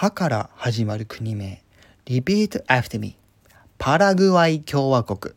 はから始まる国名。Repeat after me. パラグアイ共和国。